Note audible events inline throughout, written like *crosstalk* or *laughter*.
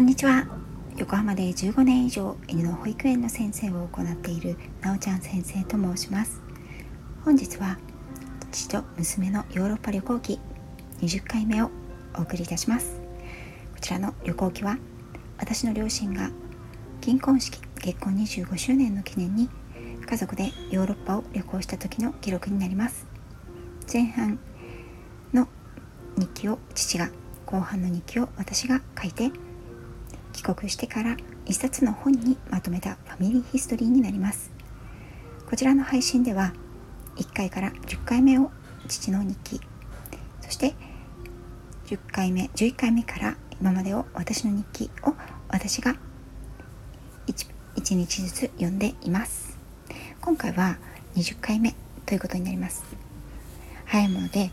んにちは。横浜で15年以上犬の保育園の先生を行っているなおちゃん先生と申します。本日は父と娘のヨーロッパ旅行記20回目をお送りいたします。こちらの旅行記は私の両親が金婚式結婚25周年の記念に家族でヨーロッパを旅行した時の記録になります。前半の日記を父が後半の日記を私が書いて帰国してから一冊の本にまとめたファミリーヒストリーになります。こちらの配信では1回から10回目を父の日記そして10回目11回目から今までを私の日記を私が 1, 1日ずつ読んでいます。今回は20回目ということになります。早いもので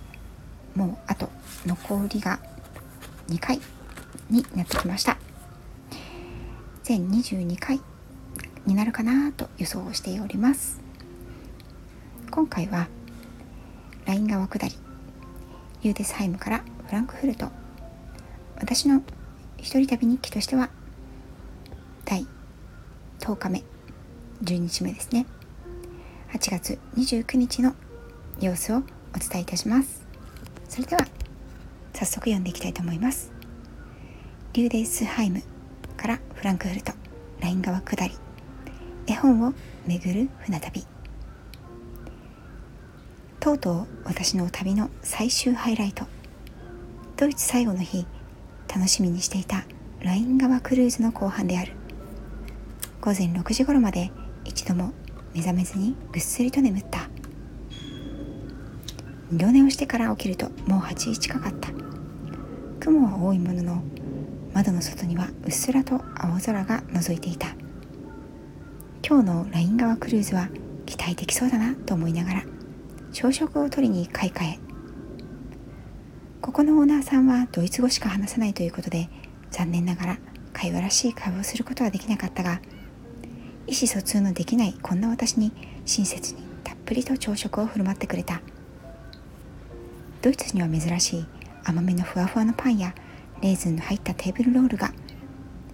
もうあと残りが2回になってきました。全22回になるかなと予想しております。今回はライン川下りリューデスハイムからフランクフルト私の一人旅日記としては第10日目10日目ですね。8月29日の様子をお伝えいたします。それでは早速読んでいきたいと思います。リューデスハイムからフランクフルトライン川下り絵本を巡る船旅。とうとう私の旅の最終ハイライト。ドイツ最後の日楽しみにしていたライン川クルーズの後半である。午前6時頃まで一度も目覚めずにぐっすりと眠った。二度寝をしてから起きるともう8時近かった。雲は多いものの窓の外にはうっすらと青空が覗いていた。今日のライン川クルーズは期待できそうだなと思いながら朝食を取りに買い替えここのオーナーさんはドイツ語しか話さないということで残念ながら会話らしい会話をすることはできなかったが意思疎通のできないこんな私に親切にたっぷりと朝食を振る舞ってくれた。ドイツには珍しい甘めのふわふわのパンやレーズンの入ったテーブルロールが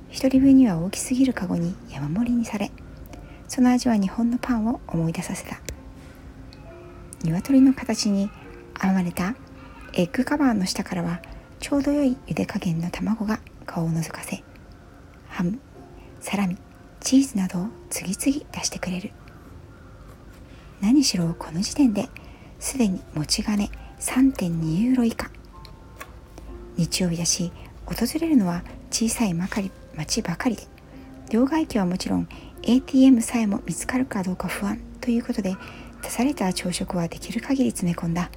一人分には大きすぎるカゴに山盛りにされその味は日本のパンを思い出させた。鶏の形に編まれたエッグカバーの下からはちょうど良い茹で加減の卵が顔を覗かせハムサラミチーズなどを次々出してくれる。何しろこの時点ですでに持ち金3.2ユーロ以下。日曜日だし訪れるのは小さいまかり町ばかりで両替機はもちろん ATM さえも見つかるかどうか不安ということで出された朝食はできる限り詰め込んだ。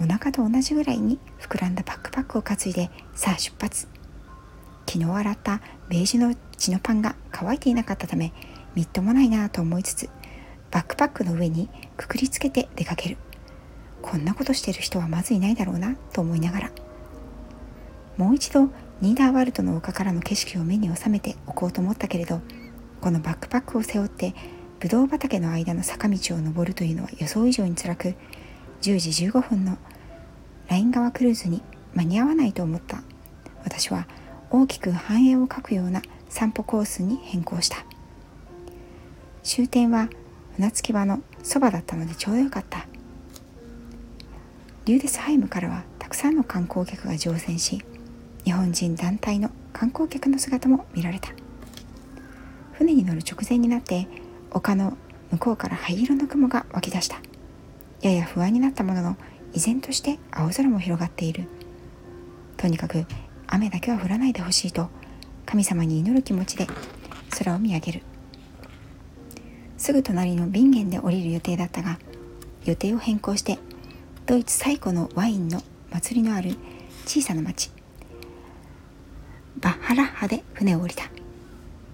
お腹と同じぐらいに膨らんだバックパックを担いでさあ出発。昨日洗ったベージュの血のパンが乾いていなかったためみっともないなと思いつつバックパックの上にくくりつけて出かける。こんなことしてる人はまずいないだろうなと思いながらもう一度ニーダーワルトの丘からの景色を目に収めておこうと思ったけれどこのバックパックを背負ってブドウ畑の間の坂道を登るというのは予想以上に辛く10時15分のライン川クルーズに間に合わないと思った。私は大きく繁栄を描くような散歩コースに変更した。終点は船着き場のそばだったのでちょうどよかった。リューデスハイムからはたくさんの観光客が乗船し日本人団体の観光客の姿も見られた。船に乗る直前になって丘の向こうから灰色の雲が湧き出した。やや不安になったものの依然として青空も広がっている。とにかく雨だけは降らないでほしいと神様に祈る気持ちで空を見上げる。すぐ隣のビンゲンで降りる予定だったが予定を変更してドイツ最古のワインの祭りのある小さな町バッハラッハで船を降りた。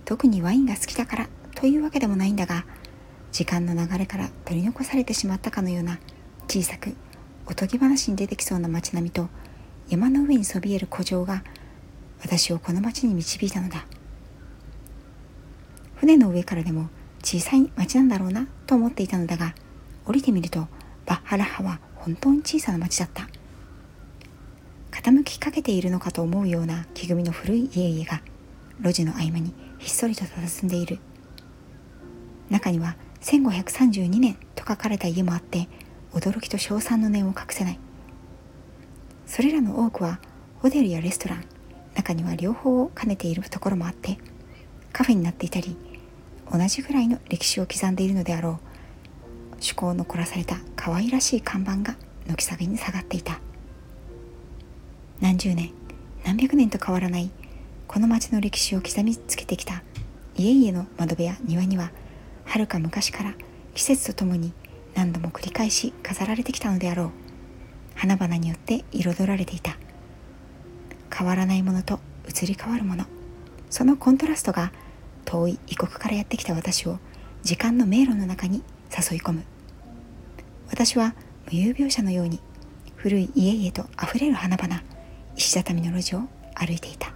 特にワインが好きだからというわけでもないんだが時間の流れから取り残されてしまったかのような小さくおとぎ話に出てきそうな街並みと山の上にそびえる古城が私をこの町に導いたのだ。船の上からでも小さい町なんだろうなと思っていたのだが降りてみるとバッハラッハは本当に小さな町だった。傾きかけているのかと思うような木組みの古い家々が路地の合間にひっそりと佇んでいる。中には1532年と書かれた家もあって驚きと称賛の念を隠せない。それらの多くはホテルやレストラン中には両方を兼ねているところもあってカフェになっていたり同じぐらいの歴史を刻んでいるのであろう。趣向の凝らされた可愛らしい看板が軒先に下がっていた。何十年何百年と変わらないこの町の歴史を刻みつけてきた家々の窓辺や庭にははるか昔から季節とともに何度も繰り返し飾られてきたのであろう。花々によって彩られていた。変わらないものと移り変わるもの。そのコントラストが遠い異国からやってきた私を時間の迷路の中に誘い込む。私は無遊病者のように古い家々とあふれる花々。石畳の路地を歩いていた。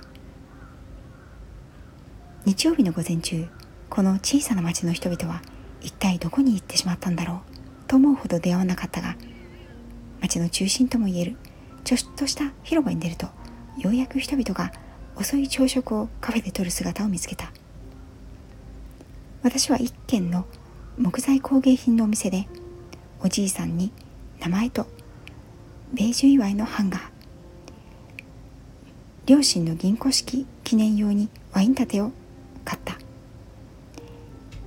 日曜日の午前中この小さな町の人々は一体どこに行ってしまったんだろうと思うほど出会わなかったが町の中心ともいえるちょっとした広場に出るとようやく人々が遅い朝食をカフェで取る姿を見つけた。私は一軒の木材工芸品のお店でおじいさんに名前と米寿祝いのハンガー両親の銀行式記念用にワイン立てを買った。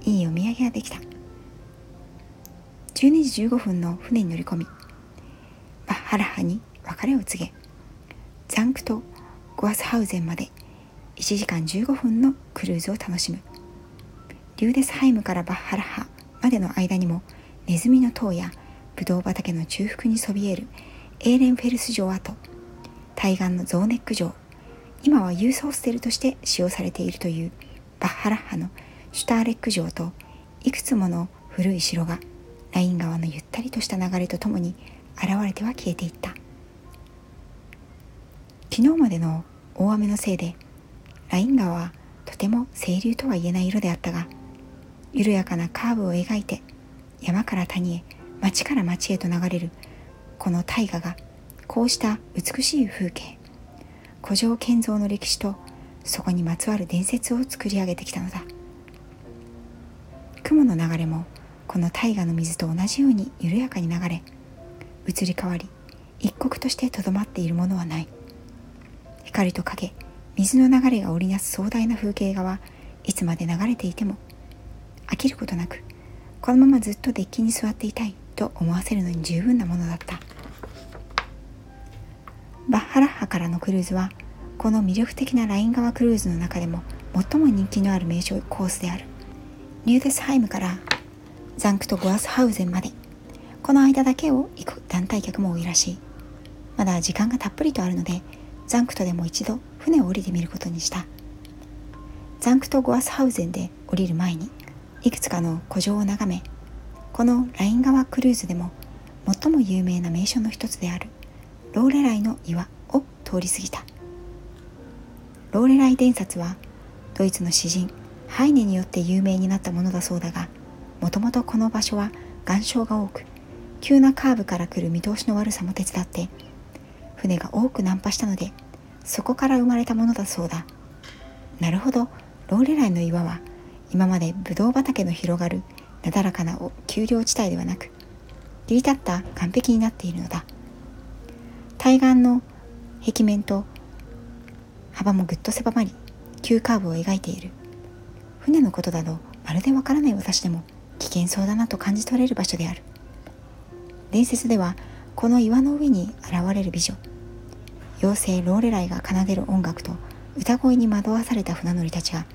いいお土産ができた。12時15分の船に乗り込みバッハラッハに別れを告げザンクトゴアスハウゼンまで1時間15分のクルーズを楽しむ。リューデスハイムからバッハラッハまでの間にもネズミの塔やブドウ畑の中腹にそびえるエーレンフェルス城跡対岸のゾーネック城今はユースホステルとして使用されているというバッハラッハのシュターレック城といくつもの古い城がライン川のゆったりとした流れとともに現れては消えていった。昨日までの大雨のせいでライン川はとても清流とは言えない色であったが緩やかなカーブを描いて山から谷へ町から町へと流れるこの大河がこうした美しい風景古城建造の歴史とそこにまつわる伝説を作り上げてきたのだ。雲の流れもこの大河の水と同じように緩やかに流れ移り変わり一刻としてとどまっているものはない。光と影水の流れが織りなす壮大な風景画はいつまで流れていても飽きることなくこのままずっとデッキに座っていたいと思わせるのに十分なものだった。バッハラッハからのクルーズはこの魅力的なライン川クルーズの中でも最も人気のある名所コースである。リューデスハイムからザンクトゴアスハウゼンまでこの間だけを行く団体客も多いらしい。まだ時間がたっぷりとあるのでザンクトでも一度船を降りてみることにした。ザンクとゴアスハウゼンで降りる前にいくつかの古城を眺めこのライン川クルーズでも最も有名な名所の一つである。ローレライの岩を通り過ぎた。ローレライ伝説はドイツの詩人ハイネによって有名になったものだそうだがもともとこの場所は岩礁が多く急なカーブから来る見通しの悪さも手伝って船が多く難破したのでそこから生まれたものだそうだ。なるほどローレライの岩は今までブドウ畑の広がるなだらかな丘陵地帯ではなく切り立った岸壁になっているのだ。対岸の壁面と幅もぐっと狭まり急カーブを描いている。船のことだとまるでわからない私でも危険そうだなと感じ取れる場所である。伝説ではこの岩の上に現れる美女。妖精ローレライが奏でる音楽と歌声に惑わされた船乗りたちが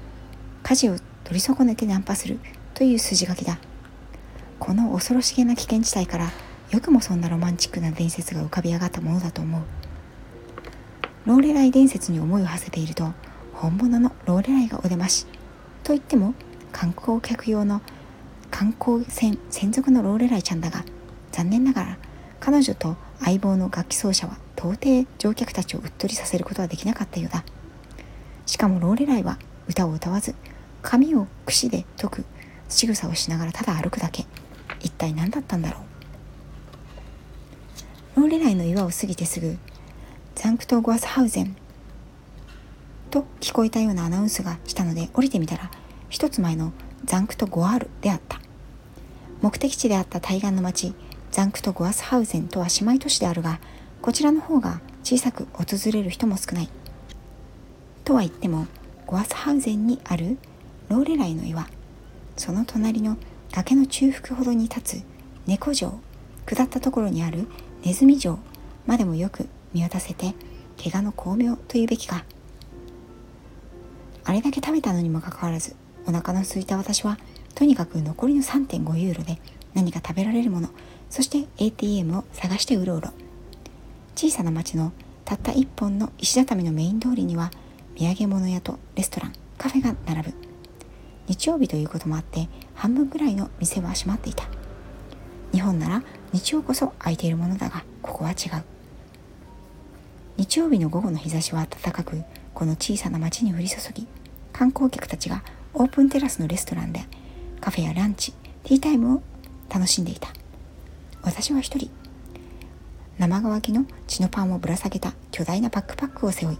舵を取り損ねてナンパするという筋書きだ。この恐ろしげな危険地帯からよくもそんなロマンチックな伝説が浮かび上がったものだと思う。ローレライ伝説に思いを馳せていると本物のローレライがお出まし。と言っても観光客用の観光船専属のローレライちゃんだが残念ながら彼女と相棒の楽器奏者は到底乗客たちをうっとりさせることはできなかったようだ。しかもローレライは歌を歌わず髪を櫛で解く仕草をしながらただ歩くだけ。一体何だったんだろう？ローレライの岩を過ぎてすぐザンクト・ゴアスハウゼンと聞こえたようなアナウンスがしたので降りてみたら一つ前のザンクト・ゴアールであった。目的地であった対岸の町ザンクト・ゴアスハウゼンとは姉妹都市であるがこちらの方が小さく訪れる人も少ない。とは言ってもゴアスハウゼンにあるローレライの岩その隣の崖の中腹ほどに立つ猫城下ったところにあるネズミ城。までもよく見渡せて怪我の巧妙というべきか。あれだけ食べたのにもかかわらずお腹の空いた私はとにかく残りの3.5ユーロで何か食べられるものそして ATM を探してうろうろ。小さな町のたった一本の石畳のメイン通りには土産物屋とレストランカフェが並ぶ。日曜日ということもあって半分ぐらいの店は閉まっていた。日本なら日曜こそ空いているものだがここは違う。日曜日の午後の日差しは暖かくこの小さな町に降り注ぎ観光客たちがオープンテラスのレストランでカフェやランチティータイムを楽しんでいた。私は一人生乾きの血のパンをぶら下げた巨大なバックパックを背負い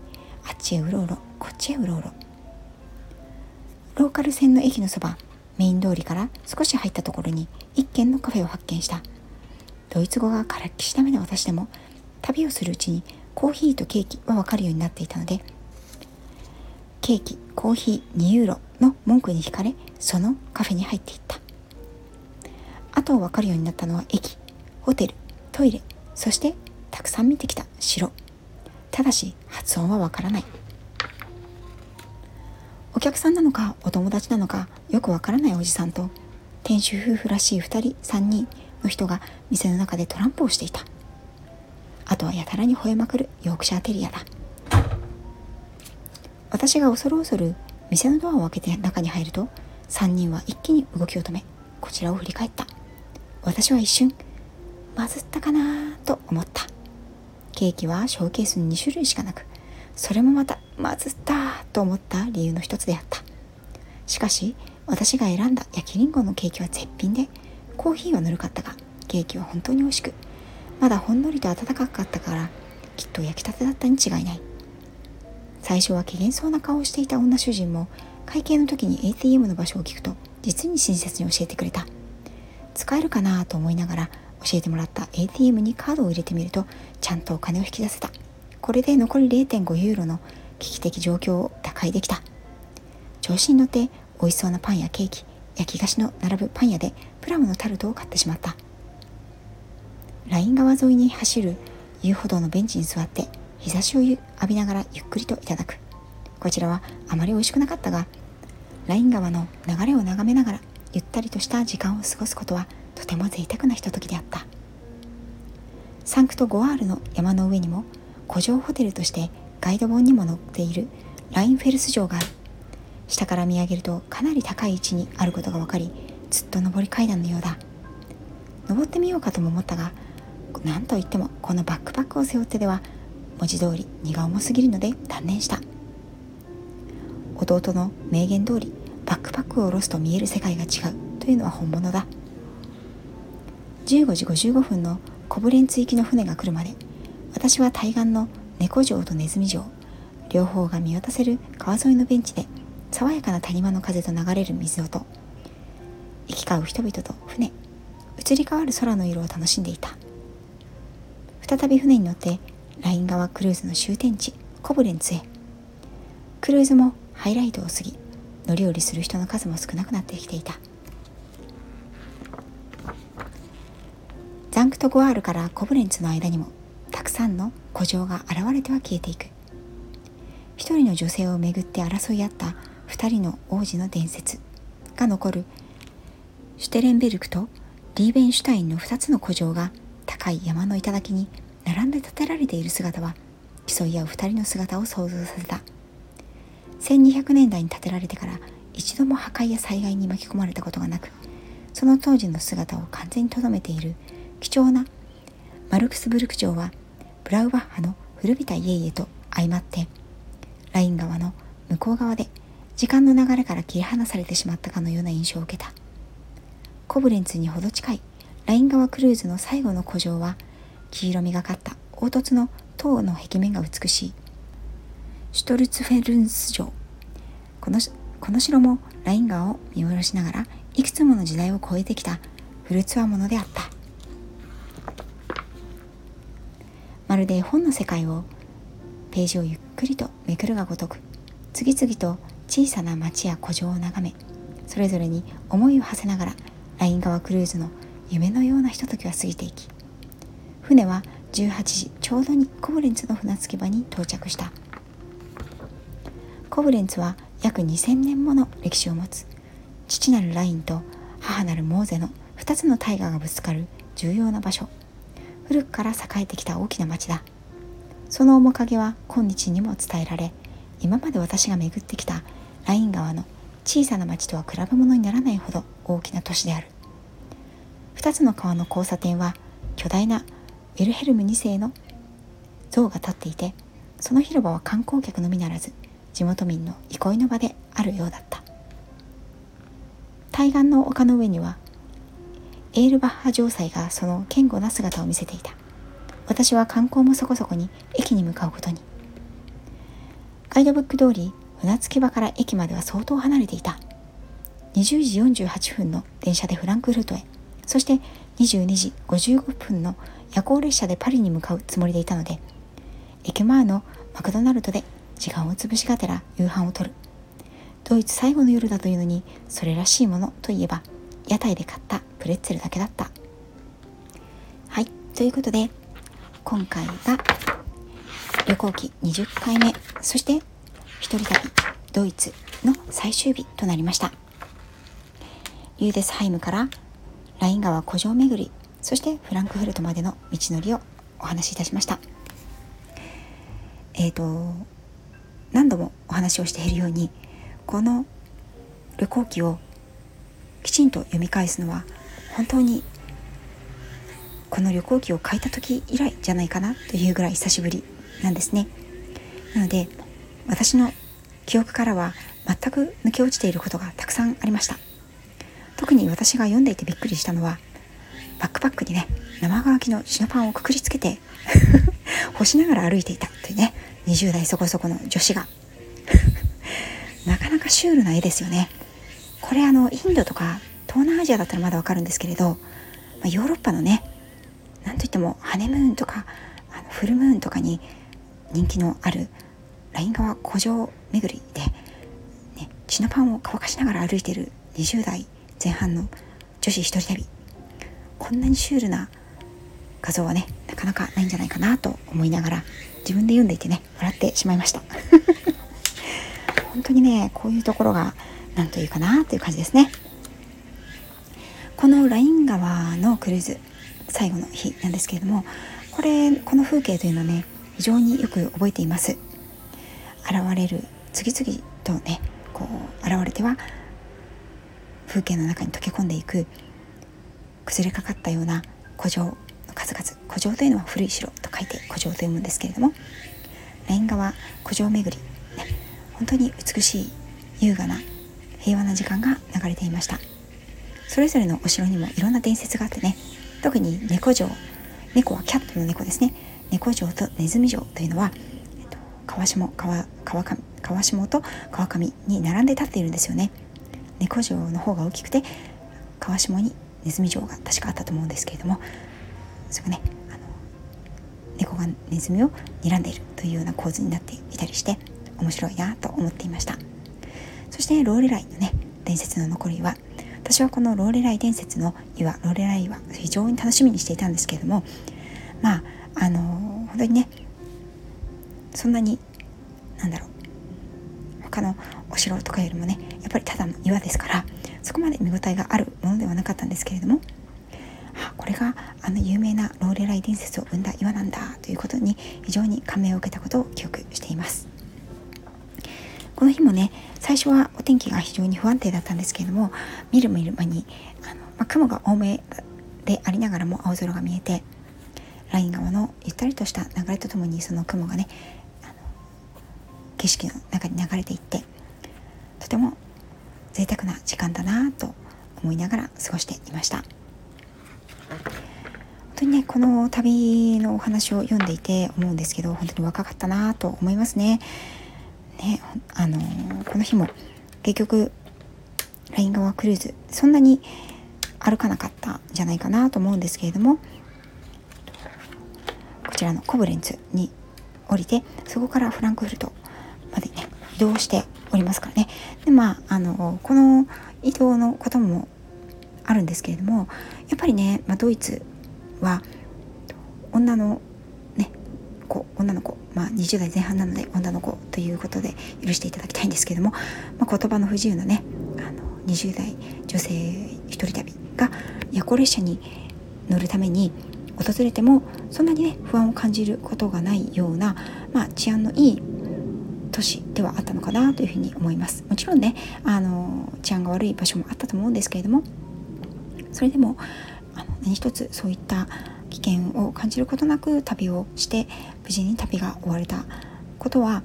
あっちへうろうろこっちへうろうろ。ローカル線の駅のそばメイン通りから少し入ったところに一軒のカフェを発見した。ドイツ語がからっきしダメな私でも旅をするうちにコーヒーとケーキは分かるようになっていたのでケーキコーヒー2ユーロの文句に惹かれそのカフェに入っていった。あと分かるようになったのは駅ホテルトイレそしてたくさん見てきた城。ただし発音はわからない。お客さんなのかお友達なのかよくわからないおじさんと店主夫婦らしい2人3人の人が店の中でトランプをしていた。あとはやたらに吠えまくるヨークシャーテリアだ。私が恐る恐る店のドアを開けて中に入ると3人は一気に動きを止めこちらを振り返った。私は一瞬まずったかなと思った。ケーキはショーケースに2種類しかなくそれもまたまずったと思った理由の一つであった。しかし私が選んだ焼きりんごのケーキは絶品でコーヒーはぬるかったがケーキは本当に美味しくまだほんのりと温かかったからきっと焼きたてだったに違いない。最初は機嫌そうな顔をしていた女主人も会計の時に ATM の場所を聞くと実に親切に教えてくれた。使えるかなと思いながら教えてもらった ATM にカードを入れてみるとちゃんとお金を引き出せた。これで残り0.5ユーロの危機的状況を打開できた。調子に乗って美味しそうなパンやケーキ焼き菓子の並ぶパン屋でプラムのタルトを買ってしまった。ライン川沿いに走る遊歩道のベンチに座って日差しを浴びながらゆっくりといただく。こちらはあまり美味しくなかったがライン川の流れを眺めながらゆったりとした時間を過ごすことはとても贅沢なひとときであった。サンクト・ゴアールの山の上にも古城ホテルとしてガイド本にも載っているラインフェルス城がある。下から見上げるとかなり高い位置にあることが分かりずっと上り階段のようだ。登ってみようかとも思ったが何といってもこのバックパックを背負ってでは文字通り荷が重すぎるので断念した。弟の名言通りバックパックを下ろすと見える世界が違うというのは本物だ。15時55分のコブレンツ行きの船が来るまで私は対岸の猫城とネズミ城両方が見渡せる川沿いのベンチで爽やかな谷間の風と流れる水音行き交う人々と船。移り変わる空の色を楽しんでいた。再び船に乗ってライン川クルーズの終点地コブレンツへ。クルーズもハイライトを過ぎ乗り降りする人の数も少なくなってきていた。ザンクトゴアールからコブレンツの間にもたくさんの古城が現れては消えていく。一人の女性をめぐって争い合った二人の王子の伝説が残るシュテレンベルクとリーベンシュタインの2つの古城が高い山の頂に並んで建てられている姿は競い合う2人の姿を想像させた。1200年代に建てられてから一度も破壊や災害に巻き込まれたことがなくその当時の姿を完全にとどめている貴重なマルクスブルク城はブラウバッハの古びた家々と相まってライン川の向こう側で時間の流れから切り離されてしまったかのような印象を受けた。コブレンツにほど近い。ライン川クルーズの最後の古城は黄色みがかった。凹凸の塔の壁面が美しい。シュトルツフェルンス城。このこの城もライン川を見下ろしながらいくつもの時代を超えてきた。古つわものであった。まるで本の世界をページをゆっくりとめくるがごとく。次々と小さな町や古城を眺めそれぞれに思いを馳せながらライン川クルーズの夢のようなひとときは過ぎていき船は18時ちょうどにコブレンツの船着き場に到着した。コブレンツは約2000年もの歴史を持つ父なるラインと母なるモーゼの2つの大河がぶつかる重要な場所古くから栄えてきた大きな町だ。その面影は今日にも伝えられ今まで私が巡ってきたライン川の小さな町とは比べ物にならないほど大きな都市である。2つの川の交差点は巨大なウィルヘルム2世の像が立っていてその広場は観光客のみならず地元民の憩いの場であるようだった。対岸の丘の上にはエールバッハ城塞がその堅固な姿を見せていた。私は観光もそこそこに駅に向かうことに。ガイドブック通り船着き場から駅までは相当離れていた。20時48分の電車でフランクフルトへ。そして22時55分の夜行列車でパリに向かうつもりでいたので駅前のマクドナルドで時間を潰しがてら夕飯をとる。ドイツ最後の夜だというのにそれらしいものといえば屋台で買ったプレッツェルだけだった。はいということで今回が旅行記20回目。そして一人旅ドイツの最終日となりました。リューデスハイムからライン川古城巡りそしてフランクフルトまでの道のりをお話しいたしました。えっ、ー、と何度もお話をしているようにこの旅行記をきちんと読み返すのは本当にこの旅行記を書いた時以来じゃないかなというぐらい久しぶりなんですね。なので私の記憶からは全く抜け落ちていることがたくさんありました。特に私が読んでいてびっくりしたのはバックパックにね生乾きのシノパンをくくりつけて *laughs* 干しながら歩いていたというね20代そこそこの女子が。*laughs* なかなかシュールな絵ですよね。これあのインドとか東南アジアだったらまだわかるんですけれど、まあ、ヨーロッパのねなんといってもハネムーンとかあのフルムーンとかに人気のあるライン川古城巡りで、ね、血のパンを乾かしながら歩いている20代前半の女子一人旅。こんなにシュールな画像はねなかなかないんじゃないかなと思いながら自分で読んでいてね笑ってしまいました。*laughs* 本当にねこういうところが何というかなという感じですね。このライン川のクルーズ最後の日なんですけれどもこれこの風景というのはね非常によく覚えています。現れる次々とねこう現れては風景の中に溶け込んでいく崩れかかったような古城の数々。古城というのは古い城と書いて古城と読むんですけれどもライン川古城巡り、ね、本当に美しい優雅な平和な時間が流れていました。それぞれのお城にもいろんな伝説があってね特に猫城。猫はキャットの猫ですね。猫城とネズミ城というのは、川下川川上川下と川上に並んで立っているんですよね。猫城の方が大きくて川下にネズミ城が確かあったと思うんですけれどもそこねあの猫がネズミを睨んでいるというような構図になっていたりして面白いなと思っていました。そしてローレライのね伝説の残りは私はこのローレライ伝説の岩ローレライ岩非常に楽しみにしていたんですけれどもまああの本当にねそんなになんだろう。他のお城とかよりもねやっぱりただの岩ですからそこまで見応えがあるものではなかったんですけれどもこれがあの有名なローレライ伝説を生んだ岩なんだということに非常に感銘を受けたことを記憶しています。この日もね最初はお天気が非常に不安定だったんですけれども見る見る間にあの、まあ、雲が多めでありながらも青空が見えてライン川のゆったりとした流れとともにその雲がね景色の中に流れていってとても贅沢な時間だなと思いながら過ごしていました本当にねこの旅のお話を読んでいて思うんですけど本当に若かったなと思いますね。ねあのこの日も結局ライン川クルーズそんなに歩かなかったんじゃないかなと思うんですけれどもこちらのコブレンツに降りてそこからフランクフルト移動しておりますからね。でまああのこの移動のこともあるんですけれどもやっぱりね、まあ、ドイツは女のね子女の子まあ20代前半なので女の子ということで許していただきたいんですけれども、まあ、言葉の不自由なねあの20代女性一人旅が夜行列車に乗るために訪れてもそんなにね不安を感じることがないような、まあ、治安のいい都市ではあったのかなというふうに思います。もちろんねあの治安が悪い場所もあったと思うんですけれどもそれでもあの何一つそういった危険を感じることなく旅をして無事に旅が終われたことは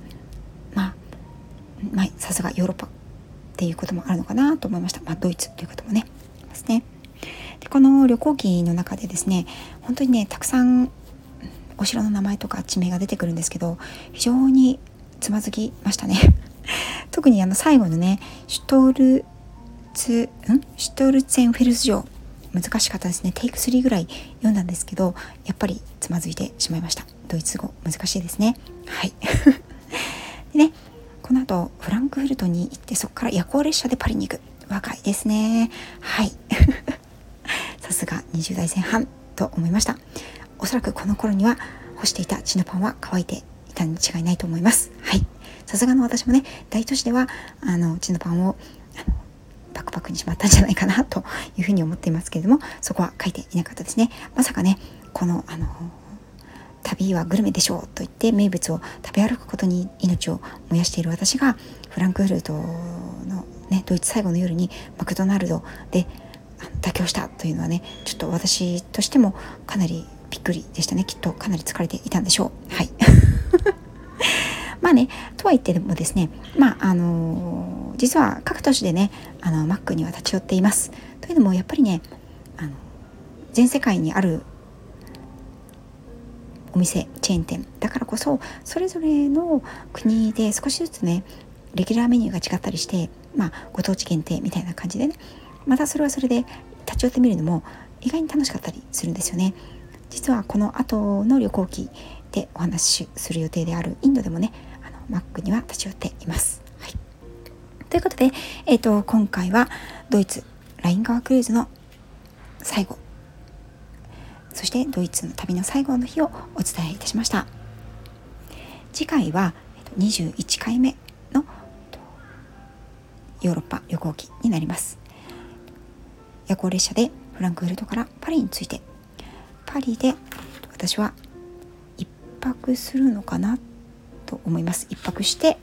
まあまあさすがヨーロッパっていうこともあるのかなと思いました、まあ、ドイツということもねですね。でこの旅行記の中でですね本当にねたくさんお城の名前とか地名が出てくるんですけど非常につまずきましたね。*laughs* 特にあの最後のねシュトルツん？シュトルツェンフェルス城。難しかったですね。テイク3ぐらい読んだんですけどやっぱりつまずいてしまいました。ドイツ語難しいですね。はい。*laughs* でねこの後フランクフルトに行ってそこから夜行列車でパリに行く。若いですね。はい。*laughs* さすが20代前半と思いました。おそらくこの頃には干していたチノパンは乾いていたに違いないと思います。さすがの私もね大都市ではあのチノパンをバクバクにしまったんじゃないかなというふうに思っていますけれどもそこは書いていなかったですね。まさかねこのあの旅はグルメでしょうと言って名物を食べ歩くことに命を燃やしている私がフランクフルトの、ね、ドイツ最後の夜にマクドナルドで妥協したというのはねちょっと私としてもかなりびっくりでしたね。きっとかなり疲れていたんでしょう。はい。まあねとは言ってもですねまああの、実は各都市でねあのマックには立ち寄っています。というのもやっぱりねあの全世界にあるお店チェーン店だからこそそれぞれの国で少しずつねレギュラーメニューが違ったりしてまあご当地限定みたいな感じでねまたそれはそれで立ち寄ってみるのも意外に楽しかったりするんですよね。実はこの後の旅行記でお話しする予定であるインドでもねあのマックには立ち寄っています、はい、ということで、えーと今回はドイツライン川クルーズの最後。そしてドイツの旅の最後の日をお伝えいたしました。次回は21回目のヨーロッパ旅行記になります。夜行列車でフランクフルトからパリに着いて。パリで私は1泊するのかなと思います。1泊して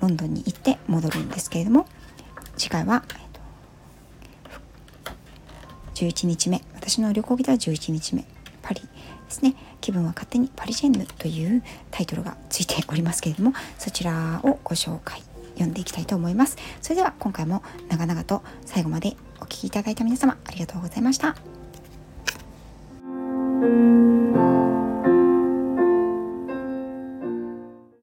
ロンドンに行って戻るんですけれども次回は11日目私の旅行日では11日目パリですね。気分は勝手にパリジェンヌというタイトルがついておりますけれどもそちらをご紹介読んでいきたいと思います。それでは今回も長々と最後までお聴きいただいた皆様ありがとうございました。